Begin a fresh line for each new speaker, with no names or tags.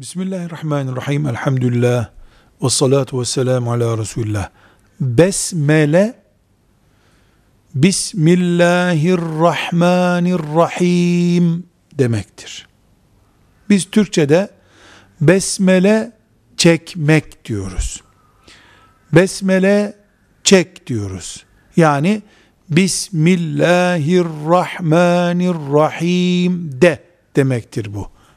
Bismillahirrahmanirrahim. Elhamdülillah. Ve salatu ve selamu ala Resulullah. Besmele Bismillahirrahmanirrahim demektir. Biz Türkçe'de besmele çekmek diyoruz. Besmele çek diyoruz. Yani Bismillahirrahmanirrahim de demektir bu.